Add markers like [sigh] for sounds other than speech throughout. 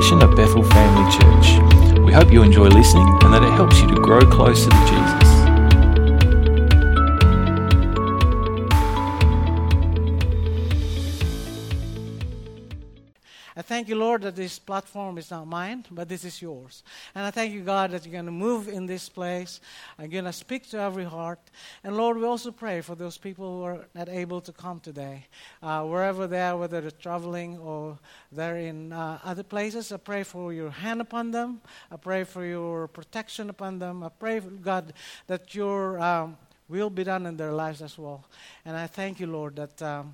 of Bethel Family Church. We hope you enjoy listening and that it helps you to grow closer to Jesus. Thank you, Lord, that this platform is not mine, but this is yours. And I thank you, God, that you're going to move in this place. I'm going to speak to every heart. And Lord, we also pray for those people who are not able to come today, uh, wherever they are, whether they're traveling or they're in uh, other places. I pray for your hand upon them. I pray for your protection upon them. I pray, God, that your um, will be done in their lives as well. And I thank you, Lord, that um,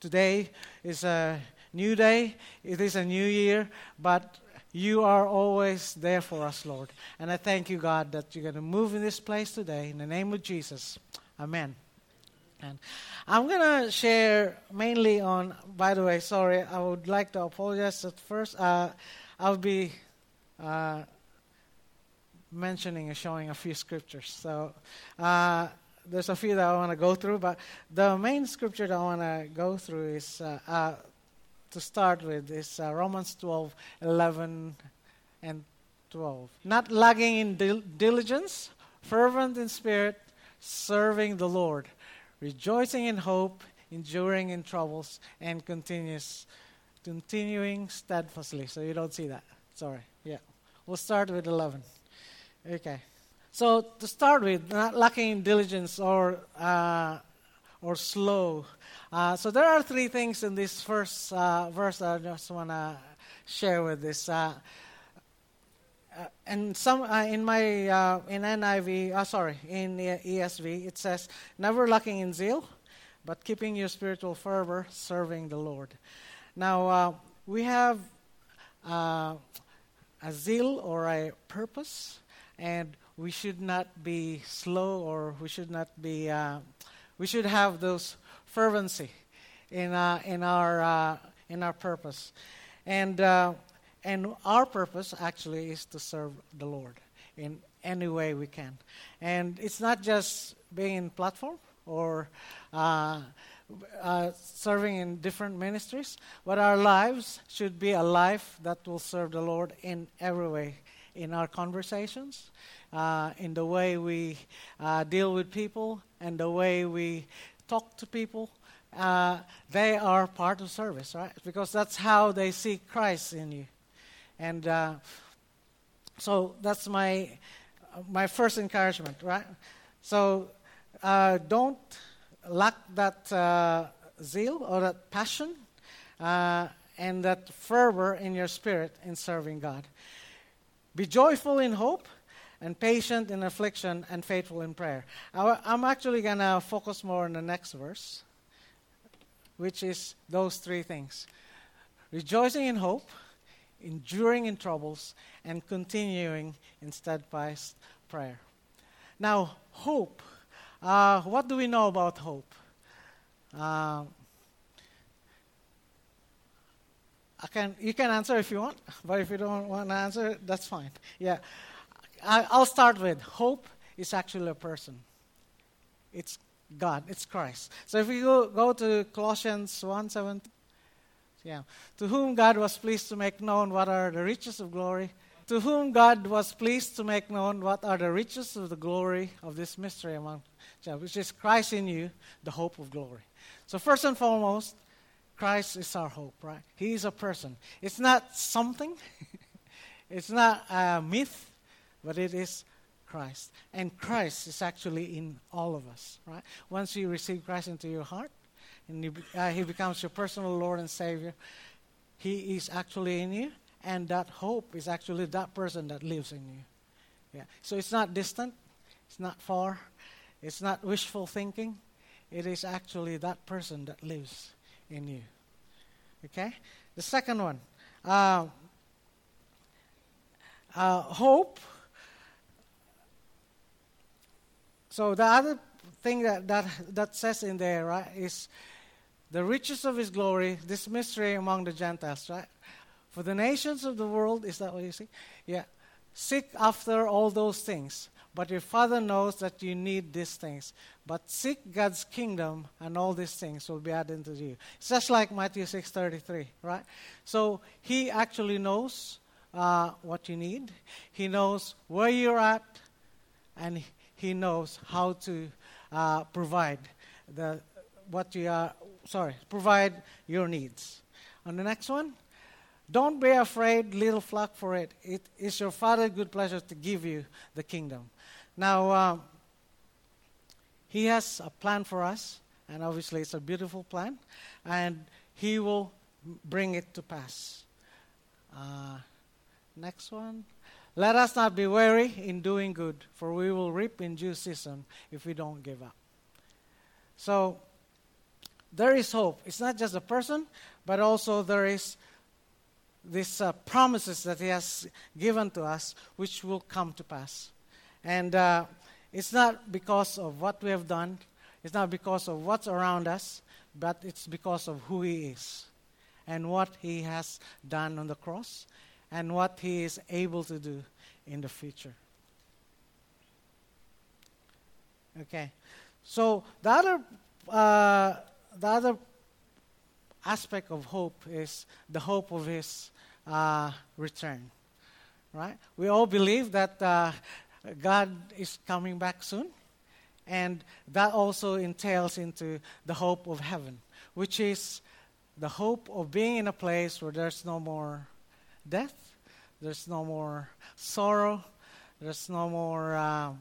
today is a new day, it is a new year, but you are always there for us, Lord. And I thank you, God, that you're going to move in this place today. In the name of Jesus. Amen. And I'm going to share mainly on, by the way, sorry, I would like to apologize at first. Uh, I'll be uh, mentioning and showing a few scriptures. So uh, there's a few that I want to go through, but the main scripture that I want to go through is uh, uh, to start with is uh, Romans 12, 11 and 12. Not lagging in dil- diligence, fervent in spirit, serving the Lord, rejoicing in hope, enduring in troubles, and continuous, continuing steadfastly. So you don't see that. Sorry. Yeah. We'll start with 11. Okay. So to start with, not lacking in diligence or uh, or slow uh, so there are three things in this first uh, verse I just want to share with this. Uh, uh and some uh, in my uh, in NIV, sorry, in ESV, it says, "Never lacking in zeal, but keeping your spiritual fervor, serving the Lord." Now we have a zeal or a purpose, and we should not be slow, or we should not be. We should have those fervency in, uh, in, our, uh, in our purpose. And, uh, and our purpose actually is to serve the Lord in any way we can. And it's not just being in platform or uh, uh, serving in different ministries, but our lives should be a life that will serve the Lord in every way. In our conversations, uh, in the way we uh, deal with people, and the way we talk to people, uh, they are part of service, right? Because that's how they see Christ in you. And uh, so that's my, my first encouragement, right? So uh, don't lack that uh, zeal or that passion and that fervor in your spirit in serving God. Be joyful in hope and patient in affliction and faithful in prayer. I'm actually going to focus more on the next verse, which is those three things rejoicing in hope, enduring in troubles, and continuing in steadfast prayer. Now, hope. Uh, what do we know about hope? Uh, I can, you can answer if you want, but if you don't want to answer, that's fine. Yeah. I'll start with hope is actually a person. It's God, it's Christ. So if we go, go to Colossians 1 7, yeah. To whom God was pleased to make known what are the riches of glory. To whom God was pleased to make known what are the riches of the glory of this mystery among which is Christ in you, the hope of glory. So, first and foremost, Christ is our hope, right? He is a person. It's not something, [laughs] it's not a myth, but it is Christ. And Christ is actually in all of us, right? Once you receive Christ into your heart, and you, uh, He becomes your personal Lord and Savior, He is actually in you, and that hope is actually that person that lives in you. Yeah. So it's not distant, it's not far, it's not wishful thinking. It is actually that person that lives in you. Okay? The second one. Uh, uh, hope So the other thing that, that, that says in there, right, is the riches of his glory, this mystery among the Gentiles, right? For the nations of the world, is that what you see? Yeah. Seek after all those things. But your Father knows that you need these things. But seek God's kingdom, and all these things will be added to you. It's just like Matthew 6.33, right? So he actually knows uh, what you need. He knows where you're at, and He knows how to uh, provide the what you are. Sorry, provide your needs. On the next one, don't be afraid, little flock, for it. It is your Father's good pleasure to give you the kingdom. Now, um, He has a plan for us, and obviously it's a beautiful plan, and He will bring it to pass. Uh, next one. Let us not be weary in doing good, for we will reap in due season if we don't give up. So, there is hope. It's not just a person, but also there is these uh, promises that He has given to us, which will come to pass. And uh, it's not because of what we have done, it's not because of what's around us, but it's because of who He is and what He has done on the cross and what He is able to do in the future. Okay, so the other, uh, the other aspect of hope is the hope of His uh, return. Right? We all believe that uh, God is coming back soon, and that also entails into the hope of heaven, which is the hope of being in a place where there's no more death, there's no more sorrow, there's no more uh,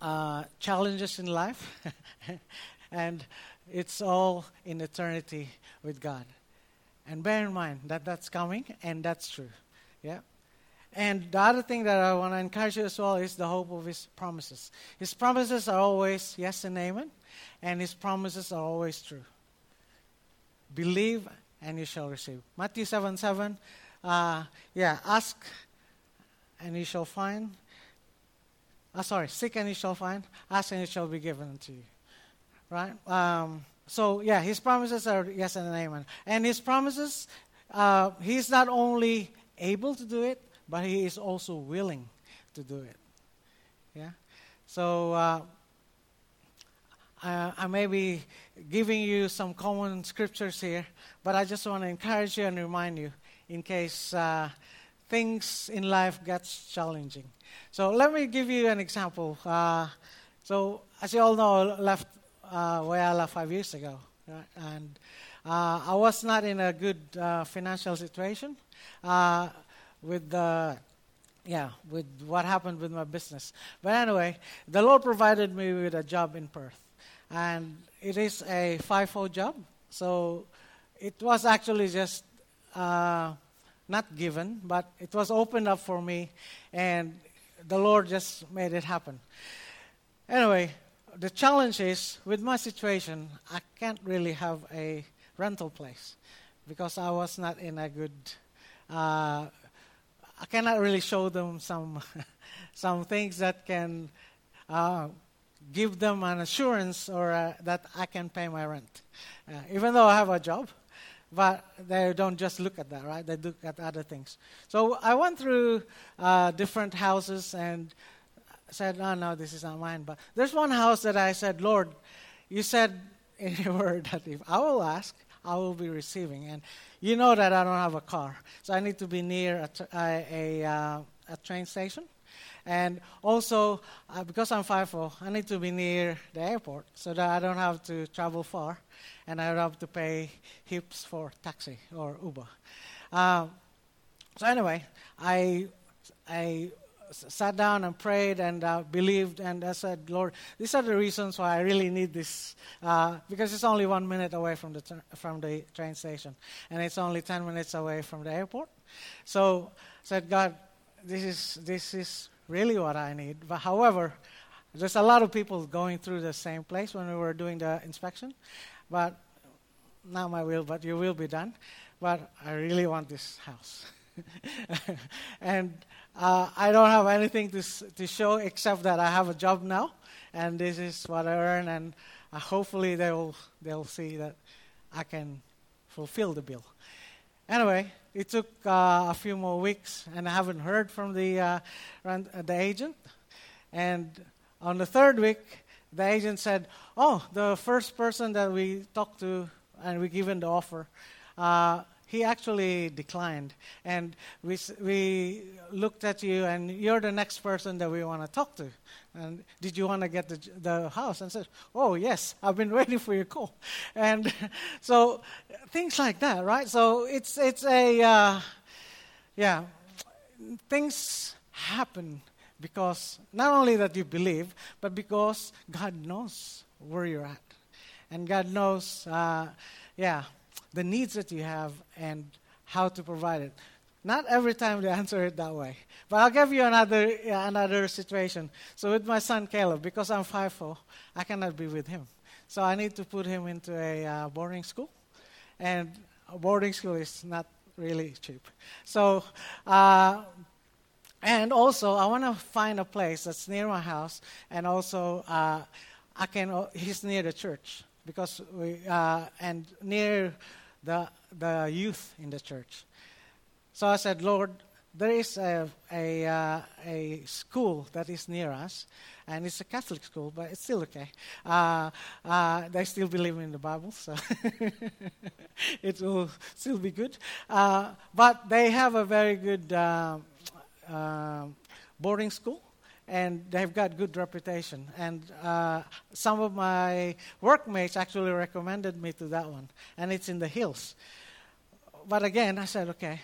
uh, challenges in life, [laughs] and it's all in eternity with God. And bear in mind that that's coming, and that's true. Yeah. And the other thing that I want to encourage you as well is the hope of His promises. His promises are always yes and amen, and His promises are always true. Believe and you shall receive. Matthew 7 7. Uh, yeah, ask and you shall find. Uh, sorry, seek and you shall find. Ask and it shall be given unto you. Right? Um, so, yeah, his promises are yes and amen. And his promises, uh, he's not only able to do it, but he is also willing to do it. Yeah? So, uh, I, I may be giving you some common scriptures here, but I just want to encourage you and remind you in case uh, things in life gets challenging. So let me give you an example. Uh, so as you all know, I left uh, Whyalla five years ago, right? and uh, I was not in a good uh, financial situation uh, with the yeah with what happened with my business. But anyway, the Lord provided me with a job in Perth and it is a FIFO job. So it was actually just uh, not given, but it was opened up for me, and the Lord just made it happen. Anyway, the challenge is with my situation, I can't really have a rental place because I was not in a good. Uh, I cannot really show them some [laughs] some things that can uh, give them an assurance or uh, that I can pay my rent, uh, even though I have a job. But they don't just look at that, right? They look at other things. So I went through uh, different houses and said, "No, no, this is not mine." But there's one house that I said, "Lord, you said [laughs] in your word that if I will ask, I will be receiving." And you know that I don't have a car, so I need to be near a, a, a, uh, a train station. And also, uh, because I'm FIFO, I need to be near the airport so that I don't have to travel far and I don't have to pay heaps for taxi or Uber. Um, so, anyway, I, I sat down and prayed and uh, believed, and I said, Lord, these are the reasons why I really need this, uh, because it's only one minute away from the, tra- from the train station, and it's only 10 minutes away from the airport. So I said, God, this is, this is really what I need. But however, there's a lot of people going through the same place when we were doing the inspection. But not my will, but your will be done. But I really want this house. [laughs] and uh, I don't have anything to, to show except that I have a job now, and this is what I earn, and uh, hopefully they'll, they'll see that I can fulfill the bill. Anyway, it took uh, a few more weeks, and I haven't heard from the, uh, the agent. And on the third week, the agent said, Oh, the first person that we talked to and we given the offer, uh, he actually declined. And we, we looked at you, and you're the next person that we want to talk to. And did you want to get the, the house? And said, Oh, yes, I've been [laughs] waiting for your call. And [laughs] so things like that, right? So it's, it's a, uh, yeah, things happen because not only that you believe, but because God knows where you're at. And God knows, uh, yeah, the needs that you have and how to provide it. Not every time they [laughs] answer it that way. But I'll give you another, another situation. So with my son Caleb, because I'm FIFO, I cannot be with him. So I need to put him into a uh, boarding school. And boarding school is not really cheap. So, uh, and also I want to find a place that's near my house, and also uh, I can. Uh, he's near the church because we uh, and near the the youth in the church. So I said, Lord, there is a a, uh, a school that is near us, and it's a Catholic school, but it's still okay. Uh, uh, they still believe in the Bible, so [laughs] it will still be good. Uh, but they have a very good uh, uh, boarding school, and they've got good reputation. And uh, some of my workmates actually recommended me to that one, and it's in the hills. But again, I said, okay,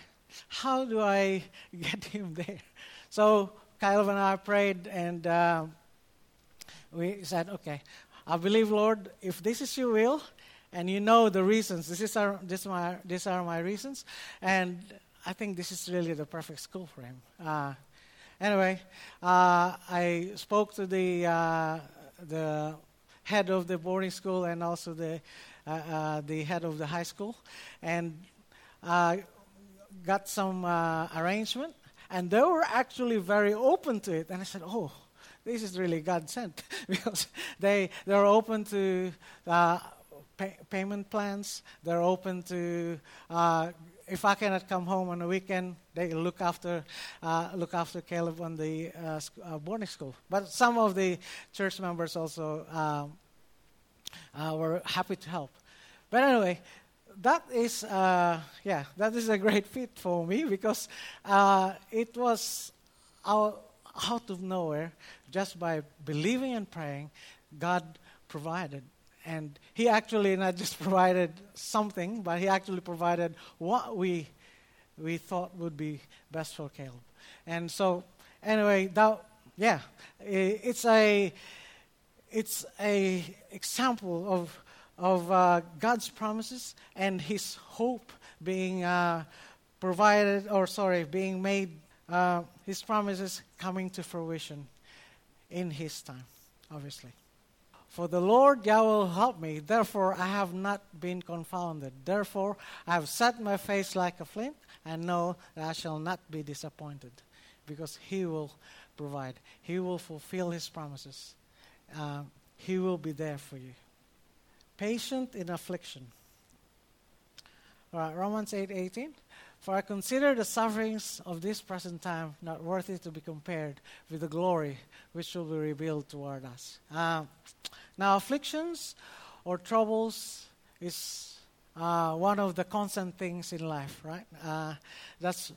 how do I [laughs] get him there? So Kyle and I prayed, and we said, okay, I believe, Lord, if this is your will, and you know the reasons, this is our, this my, these are my reasons, and I think this is really the perfect school for him. Uh, anyway, uh, I spoke to the, uh, the head of the boarding school and also the, uh, the head of the high school, and got some arrangement, and they were actually very open to it. And I said, oh, this is really God sent [laughs] because they they're open to uh, pay, payment plans. They're open to uh, if I cannot come home on a weekend, they look after uh, look after Caleb on the uh, uh, boarding school. But some of the church members also um, uh, were happy to help. But anyway, that is yeah that is a great fit for me because it was our out of nowhere, just by believing and praying, God provided. And He actually not just [laughs] provided something, but He actually provided what we, we thought would be best for Caleb. And so, anyway, that, yeah, it's a, it's a example of, of uh, God's promises and His hope being uh, provided, or sorry, being made uh, his promises coming to fruition in his time, obviously. For the Lord Yahweh will help me, therefore I have not been confounded. Therefore I have set my face like a flint and know that I shall not be disappointed, because he will provide. He will fulfill his promises. Uh, he will be there for you. Patient in affliction. All right, Romans 8 18. For I consider the sufferings of this present time not worthy to be compared with the glory which will be revealed toward us. Uh, now, afflictions or troubles is uh, one of the constant things in life, right? Uh, that's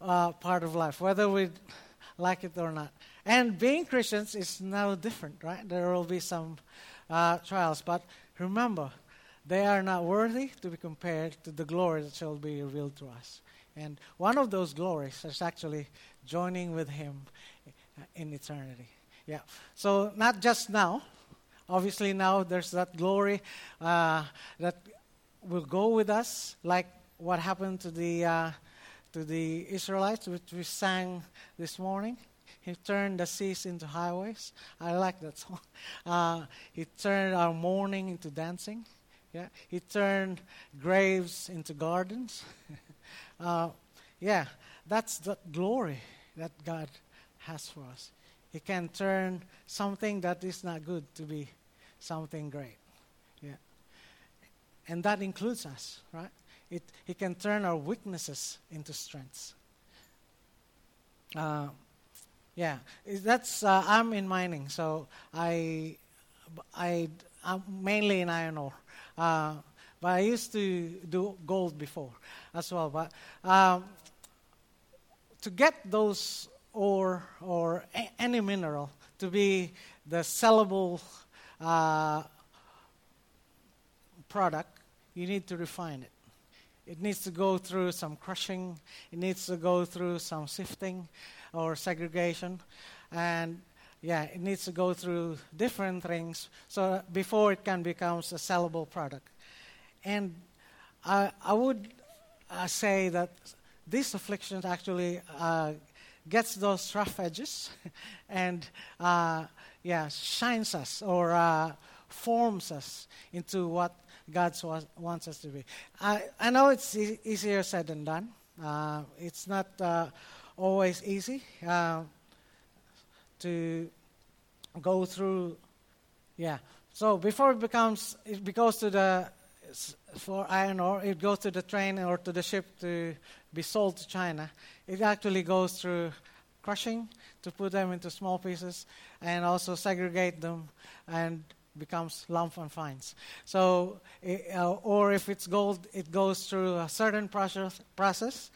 uh, part of life, whether we like it or not. And being Christians is no different, right? There will be some uh, trials, but remember, they are not worthy to be compared to the glory that shall be revealed to us. And one of those glories is actually joining with Him in eternity. Yeah. So, not just now. Obviously, now there's that glory uh, that will go with us, like what happened to the, uh, to the Israelites, which we sang this morning. He turned the seas into highways. I like that song. [laughs] Uh, he turned our mourning into dancing. Yeah. He turned graves into gardens. [laughs] uh, yeah, that's the glory that God has for us. He can turn something that is not good to be something great. Yeah. And that includes us, right? It, he can turn our weaknesses into strengths. Uh, yeah, that's uh, I'm in mining, so I I I'm mainly in iron ore. Uh, but I used to do gold before as well. But um, to get those ore or a- any mineral to be the sellable uh, product, you need to refine it. It needs to go through some crushing, it needs to go through some sifting or segregation, and yeah, it needs to go through different things so before it can become a sellable product. And I, I would uh, say that this affliction actually uh, gets those rough edges [laughs] and uh, yeah, shines us or uh, forms us into what God wants us to be. I, I know it's e- easier said than done. Uh, it's not uh, always easy uh, to go through. Yeah. So before it becomes, it goes to the for iron ore, it goes to the train or to the ship to be sold to China. It actually goes through crushing to put them into small pieces and also segregate them and becomes lump and fines. So, uh, or if it's gold, it goes through a certain process, process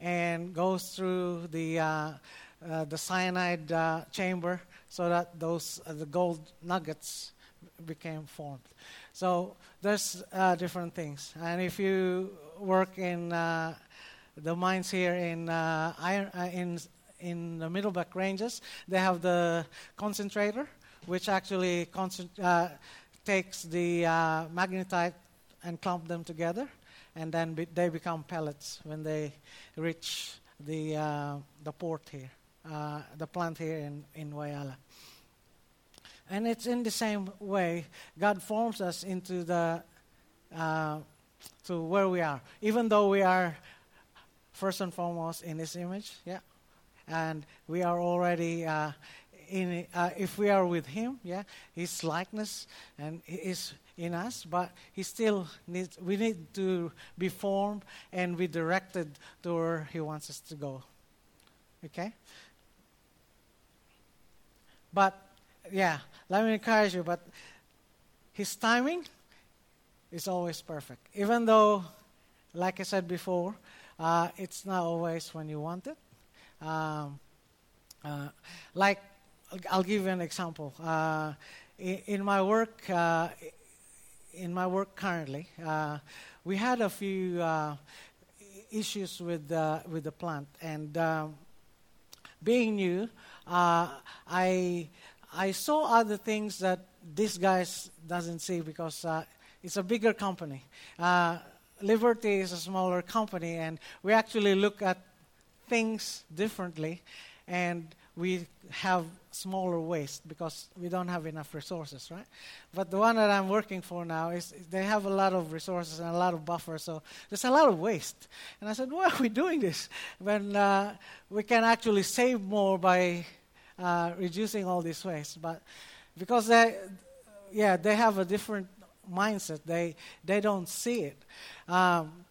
and goes through the uh, uh, the cyanide uh, chamber so that those uh, the gold nuggets became formed. So there's uh, different things, and if you work in the mines here in iron in in the Middleback Ranges, they have the concentrator which actually uh, takes the uh, magnetite and clump them together, and then be- they become pellets when they reach the uh, the port here, uh, the plant here in in Whyalla. And it's in the same way. God forms us into the uh, to where we are, even though we are first and foremost in His image, yeah, and we are already uh, in, uh, if we are with Him, yeah, His likeness and is in us, but He still needs. We need to be formed and be directed to where He wants us to go. Okay. But yeah, let me encourage you. But His timing is always perfect, even though, like I said before, uh, it's not always when you want it. Um, uh, like I'll give you an example. Uh, in, in, my work, uh, in my work currently, uh, we had a few uh, issues with with the plant, and um, being new, I I saw other things that this guy doesn't see because it's a bigger company. Liberty is a smaller company, and we actually look at things differently, and we have smaller waste because we don't have enough resources, right? But the one that I'm working for now is they have a lot of resources and a lot of buffer, so there's a lot of waste. And I said, why are we doing this when uh, we can actually save more by uh, reducing all this waste? But because they, yeah, they have a different mindset. They they don't see it. Um,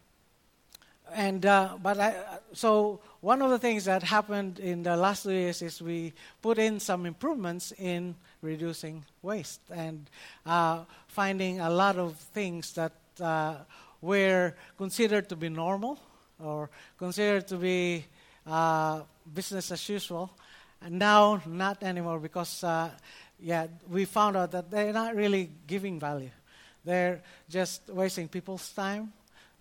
and uh, but I, so one of the things that happened in the last two years is we put in some improvements in reducing waste and uh, finding a lot of things that uh, were considered to be normal or considered to be uh, business as usual, and now not anymore because uh, yeah we found out that they're not really giving value. They're just wasting people's time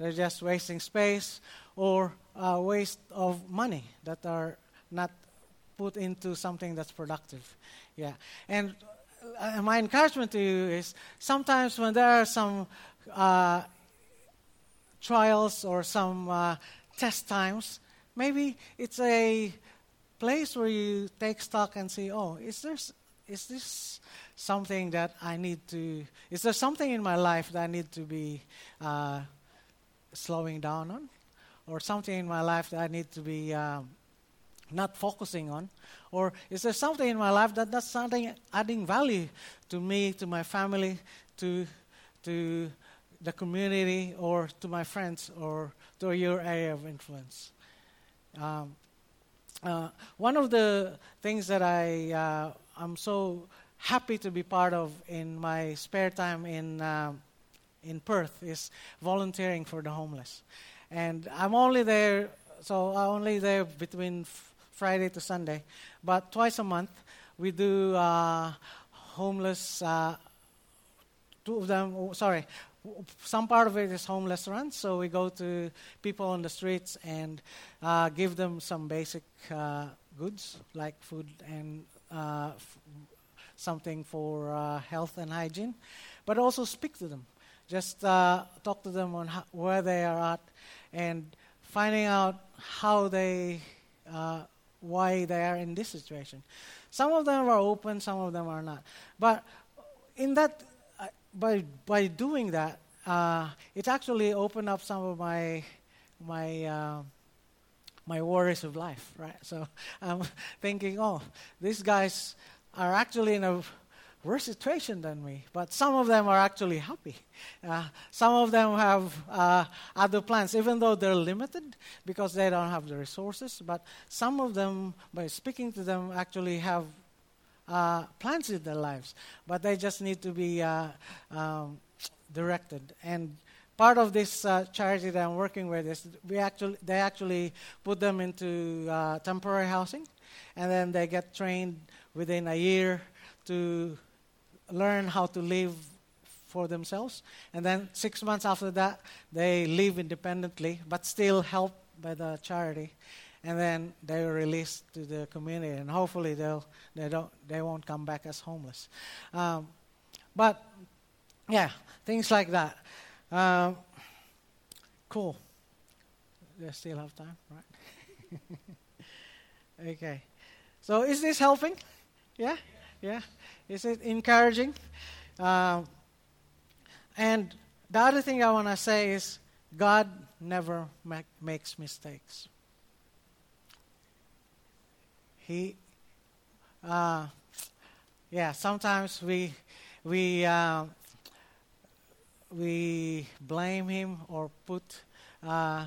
they're just wasting space or uh, waste of money that are not put into something that's productive. Yeah. And uh, my encouragement to you is sometimes when there are some uh, trials or some uh, test times, maybe it's a place where you take stock and say, oh, is there, is this something that I need to, is there something in my life that I need to be uh, slowing down on, or something in my life that I need to be um, not focusing on, or is there something in my life that that's something adding value to me, to my family, to to the community, or to my friends, or to your area of influence? Um, uh, one of the things that I uh, I'm so happy to be part of in my spare time in uh, in Perth is volunteering for the homeless. And I'm only there, so I'm only there between f- Friday to Sunday. But twice a month, we do uh, homeless, uh, two of them, oh, sorry, some part of it is homeless runs. So we go to people on the streets and uh, give them some basic uh, goods like food and uh, something for uh, health and hygiene, but also speak to them. Just uh, talk to them on how, where they are at and finding out how they, uh, why they are in this situation. Some of them are open, some of them are not. But in that, uh, by by doing that, uh, it actually opened up some of my my uh, my worries of life, right? So [laughs] I'm thinking, oh, these guys are actually in a worse situation than me, but some of them are actually happy. Uh, some of them have uh, other plans, even though they're limited because they don't have the resources. But some of them, by speaking to them, actually have uh, plans in their lives, but they just need to be uh, um, directed. And part of this uh, charity that I'm working with is we actually they actually put them into uh, temporary housing, and then they get trained within a year to learn how to live for themselves. And then six months after that, they live independently, but still helped by the charity. And then they are released to the community, and hopefully they'll they don't they won't come back as homeless. Um, but yeah, things like that. Um, cool. They still have time, right? [laughs] okay. So is this helping? Yeah, yeah. Is it encouraging? Um, and the other thing I want to say is God never make, makes mistakes. He, uh, yeah, sometimes we, we, uh, we blame him or put uh,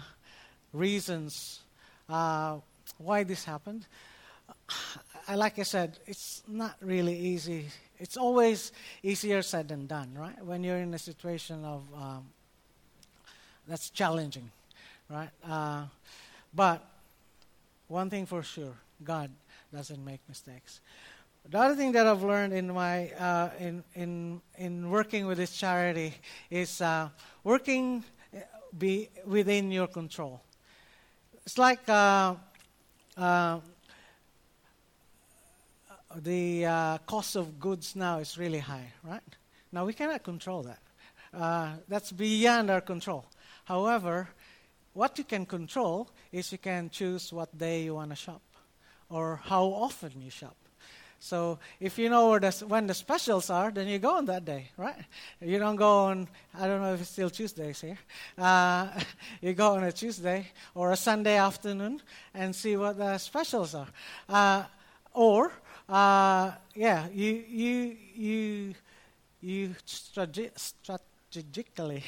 reasons uh, why this happened. I, like I said, it's not really easy. It's always easier said than done, right? When you're in a situation of um, that's challenging, right? Uh, but one thing for sure, God doesn't make mistakes. The other thing that I've learned in my uh, in in in working with this charity is uh, working uh, be within your control. It's like uh, uh, the uh, cost of goods now is really high, right? Now we cannot control that. Uh, that's beyond our control. However, what you can control is you can choose what day you want to shop or how often you shop. So if you know the, when the specials are, then you go on that day, right? You don't go on, I don't know if it's still Tuesdays here. Uh, [laughs] you go on a Tuesday or a Sunday afternoon and see what the specials are. Uh, or uh, yeah, you you you you strate- strategically,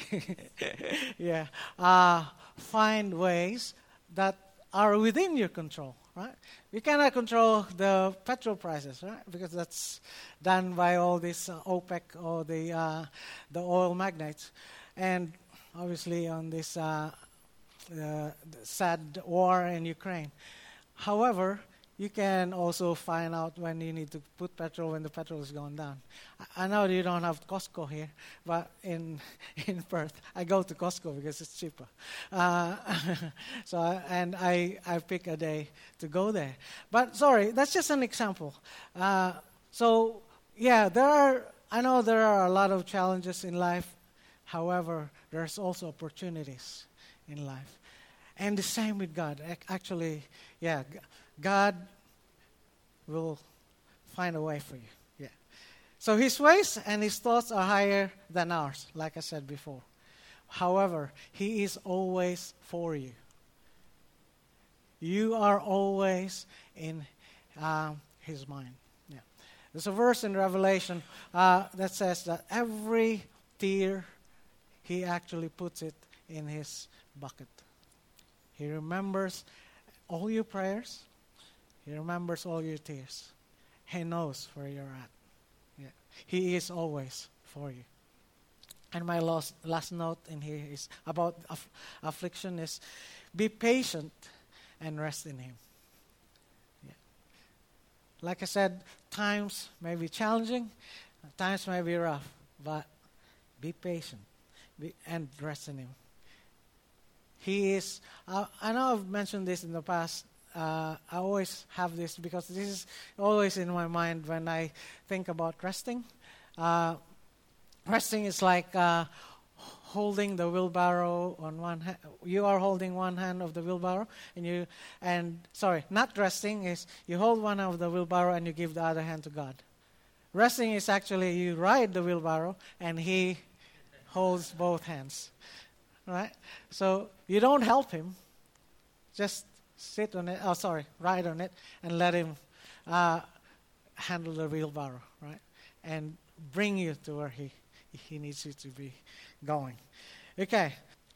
[laughs] yeah, uh, find ways that are within your control, right? You cannot control the petrol prices, right? Because that's done by all these uh, OPEC or the uh, the oil magnates, and obviously on this uh, sad war in Ukraine. However, you can also find out when you need to put petrol when the petrol is going down. I, know you don't have Costco here, but in [laughs] in Perth, I go to Costco because it's cheaper. Uh, [laughs] so I, and I I pick a day to go there. But sorry, that's just an example. Uh, so yeah, there are. I know there are a lot of challenges in life. However, there's also opportunities in life, and the same with God. Actually, yeah. God will find a way for you. Yeah. So his ways and his thoughts are higher than ours, like I said before. However, he is always for you. You are always in um, his mind. Yeah. There's a verse in Revelation uh, that says that every tear, he actually puts it in his bucket. He remembers all your prayers. He remembers all your tears. He knows where you're at. Yeah. He is always for you. And my last, last note in here is about aff- affliction is be patient and rest in Him. Yeah. Like I said, times may be challenging, times may be rough, but be patient be, and rest in Him. He is, uh, I know I've mentioned this in the past. Uh, I always have this because this is always in my mind when I think about resting. Uh, resting is like uh, holding the wheelbarrow on one hand. You are holding one hand of the wheelbarrow, and you and sorry, not resting is you hold one of the wheelbarrow and you give the other hand to God. Resting is actually you ride the wheelbarrow and He holds both hands, right? So you don't help Him, just sit on it. Oh, sorry, ride on it and let Him uh, handle the wheelbarrow, right? And bring you to where He he needs you to be going. Okay,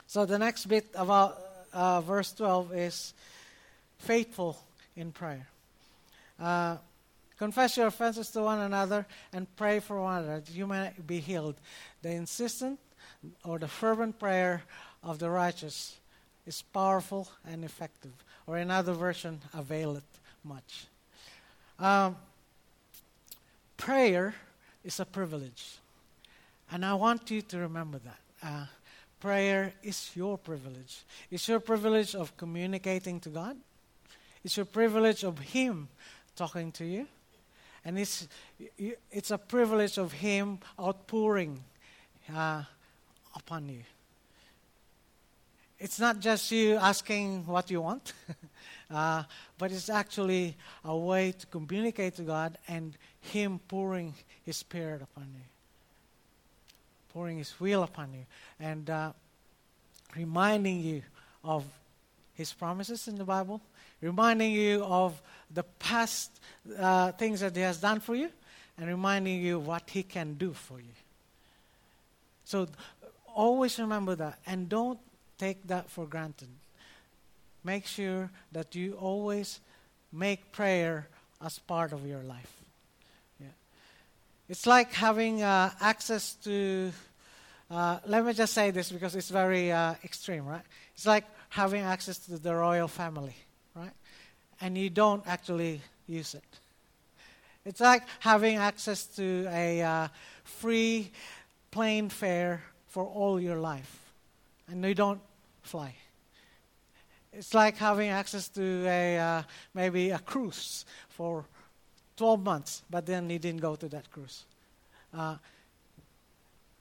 so the next bit about uh, verse 12 is faithful in prayer. Uh, confess your offenses to one another and pray for one another that you may be healed. The insistent or the fervent prayer of the righteous is powerful and effective. Or another version, availeth much. Um, prayer is a privilege. And I want you to remember that. Uh, prayer is your privilege. It's your privilege of communicating to God. It's your privilege of Him talking to you. And it's, it's a privilege of Him outpouring uh, upon you. It's not just you asking what you want, [laughs] uh, but it's actually a way to communicate to God and Him pouring His Spirit upon you pouring His will upon you and uh, reminding you of His promises in the Bible, reminding you of the past uh, things that He has done for you, and reminding you what He can do for you. So always remember that and don't take that for granted. Make sure that you always make prayer as part of your life. It's like having uh, access to, uh, let me just say this because it's very uh, extreme, right? It's like having access to the royal family, right? And you don't actually use it. It's like having access to a uh, free plane fare for all your life, and you don't fly. It's like having access to a uh, maybe a cruise for 12 months, but then he didn't go to that cruise. Uh,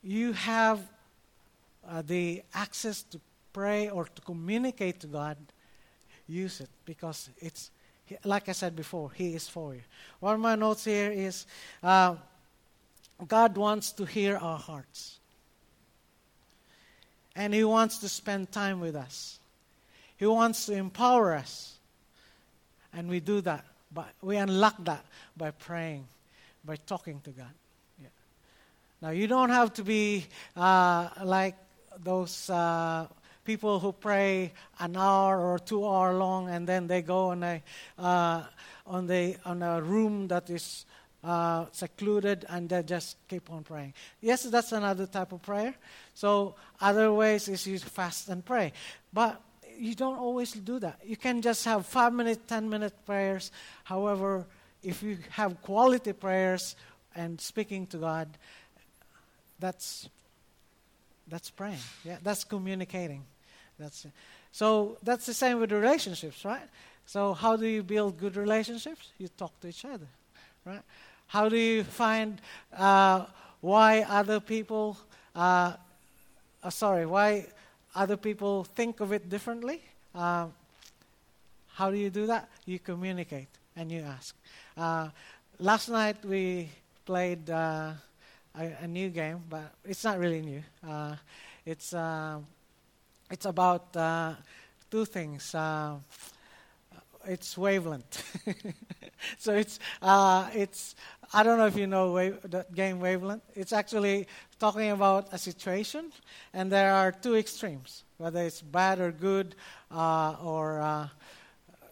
you have uh, the access to pray or to communicate to God, use it because it's, like I said before, He is for you. One of my notes here is uh, God wants to hear our hearts. And He wants to spend time with us. He wants to empower us. And we do that. But we unlock that by praying, by talking to God. Yeah. Now, you don't have to be uh, like those uh, people who pray an hour or two hour long and then they go on a, uh, on the, on a room that is uh, secluded and they just keep on praying. Yes, that's another type of prayer. So, other ways is you fast and pray. But you don't always do that. You can just have five minute, ten minute prayers. However, if you have quality prayers and speaking to God, that's that's praying. Yeah, that's communicating. That's so that's the same with relationships, right? So how do you build good relationships? You talk to each other, right? How do you find uh, why other people? Uh, uh, sorry, why other people think of it differently. Uh, how do you do that? You communicate and you ask. Uh, last night we played uh, a, a, new game, but it's not really new. Uh, it's uh, it's about uh, two things. it's wavelength. [laughs] so it's it's I don't know if you know wave, the game wavelength. It's actually talking about a situation, and there are two extremes, whether it's bad or good, uh, or uh,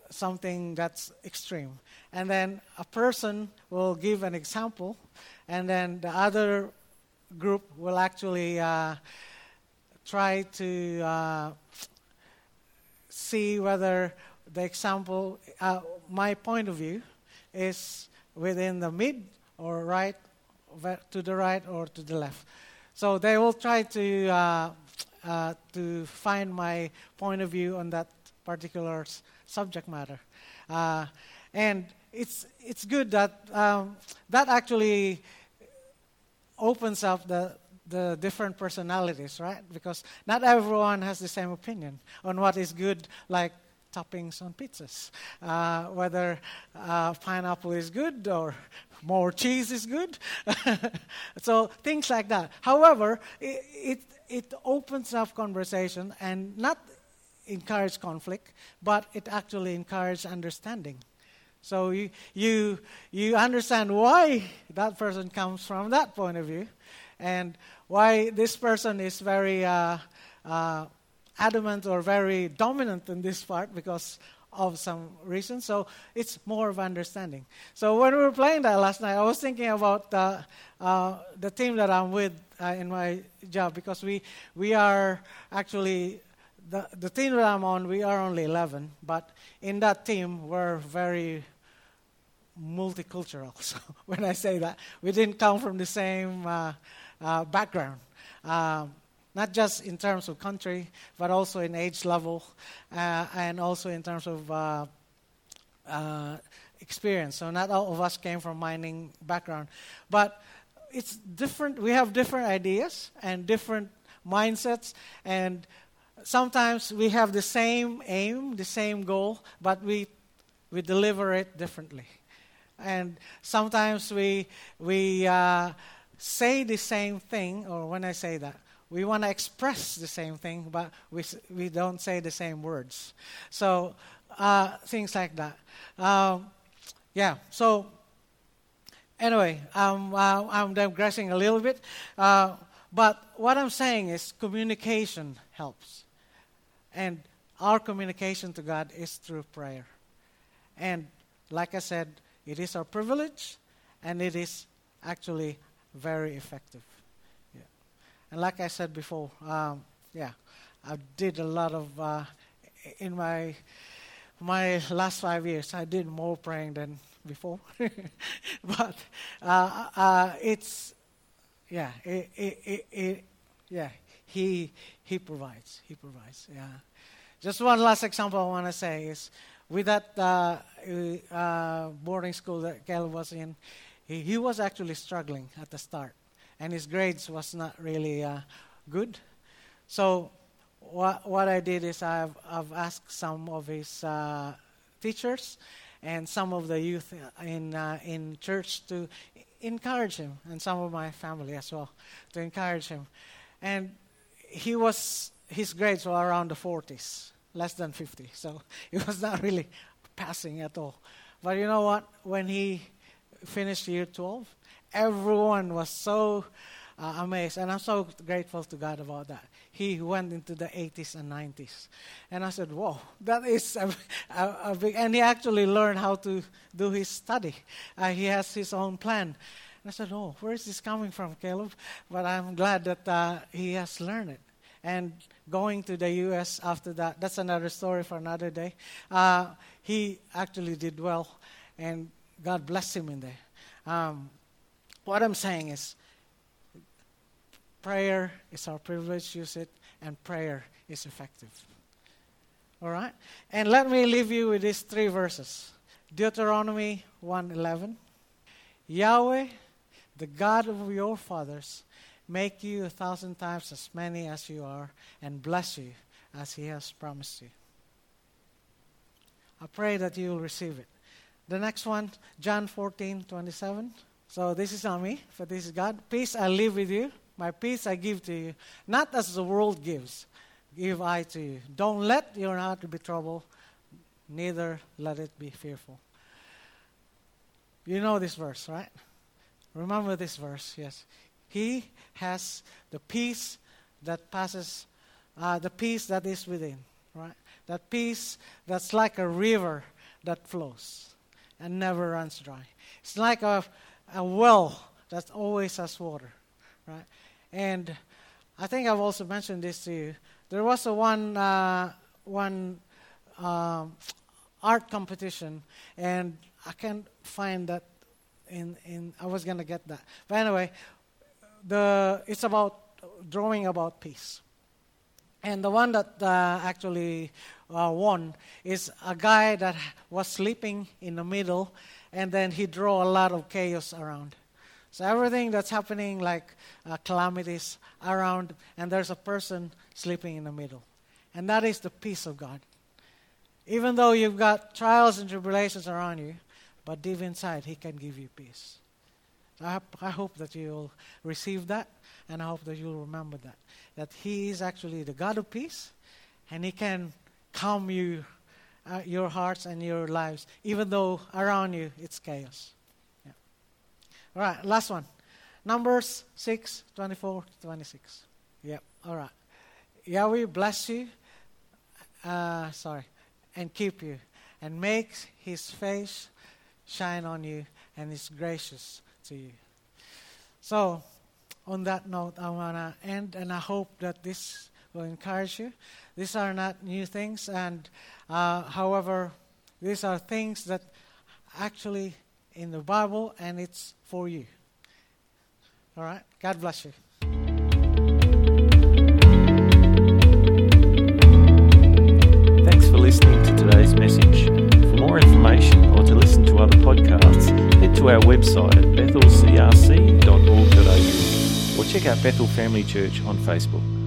something that's extreme. And then a person will give an example, and then the other group will actually uh, try to uh, see whether the example, uh, my point of view, is within the mid or right, to the right or to the left. So they will try to uh, uh, to find my point of view on that particular s- subject matter, uh, and it's it's good that um, that actually opens up the the different personalities, right? Because not everyone has the same opinion on what is good, like toppings on pizzas. Uh, whether uh, pineapple is good or more cheese is good. [laughs] so things like that. However, it, it, it opens up conversation and not encourage conflict, but it actually encourages understanding. So you, you, you understand why that person comes from that point of view and why this person is very uh, uh, adamant or very dominant in this part because of some reason. So it's more of understanding. So when we were playing that last night, I was thinking about uh, uh, the team that I'm with uh, in my job because we we are actually the the team that I'm on. We are only 11, but in that team we're very multicultural. [laughs] So when I say that, we didn't come from the same uh, uh, background. Um, not just in terms of country, but also in age level, uh, and also in terms of uh, uh, experience. So not all of us came from mining background, but it's different. We have different ideas and different mindsets, and sometimes we have the same aim, the same goal, but we we deliver it differently. And sometimes we we uh, say the same thing, or when I say that, we want to express the same thing, but we, we don't say the same words. So, uh, things like that. Um, yeah, so anyway, um, uh, I'm digressing a little bit. Uh, but what I'm saying is communication helps. And our communication to God is through prayer. And like I said, it is our privilege and it is actually very effective. And like I said before, um, yeah, I did a lot of uh, in my my last five years. I did more praying than before, [laughs] but uh, uh, it's yeah, it, it, it, yeah. He he provides. He provides. Yeah. Just one last example I want to say is with that uh, uh, boarding school that Caleb was in, he, he was actually struggling at the start, and his grades was not really uh, good. So what, what I did is I've, I've asked some of his uh, teachers and some of the youth in, uh, in church to encourage him, and some of my family as well, to encourage him. And he was, his grades were around the 40s, less than 50. [laughs] So he was not really passing at all. But you know what? When he finished year 12, everyone was so uh, amazed. And I'm so grateful to God about that. He went into the 80s and 90s. And I said, whoa, that is a, a, a big. And he actually learned how to do his study. Uh, he has his own plan. And I said, oh, where is this coming from, Caleb? But I'm glad that uh, he has learned it. And going to the U.S. after that, that's another story for another day. Uh, he actually did well. And God bless him in there. Um, what I'm saying is, prayer is our privilege, use it, and prayer is effective. All right? And let me leave you with these three verses. Deuteronomy 1:11. Yahweh, the God of your fathers, make you a thousand times as many as you are, and bless you as he has promised you. I pray that you will receive it. The next one, John 14, 27. So this is not me, but this is God. Peace I live with you. My peace I give to you. Not as the world gives, give I to you. Don't let your heart be troubled, neither let it be fearful. You know this verse, right? Remember this verse, yes. He has the peace that passes, uh, the peace that is within, right? That peace that's like a river that flows and never runs dry. It's like a, a well that always has water, right? And I think I've also mentioned this to you. There was a one uh, one um, art competition, and I can't find that. In in I was gonna get that, but anyway, the it's about drawing about peace. And the one that uh, actually uh, won is a guy that was sleeping in the middle, and then he drew a lot of chaos around. So everything that's happening, like uh, calamities around, and there's a person sleeping in the middle, and that is the peace of God. Even though you've got trials and tribulations around you, but deep inside, He can give you peace. I, I hope that you'll receive that, and I hope that you'll remember that. That He is actually the God of peace, and He can calm you, uh, your hearts and your lives, even though around you it's chaos. Yeah. All right, last one. Numbers 6, 24 26. Yep, all right. Yahweh bless you, uh, sorry, and keep you, and makes his face shine on you, and is gracious to you. So, on that note, I want to end, and I hope that this will encourage you. These are not new things, and uh, however, these are things that actually in the Bible, and it's for you. All right? God bless you. Thanks for listening to today's message. For more information or to listen to other podcasts, head to our website at bethelcrc.org.au or check out Bethel Family Church on Facebook.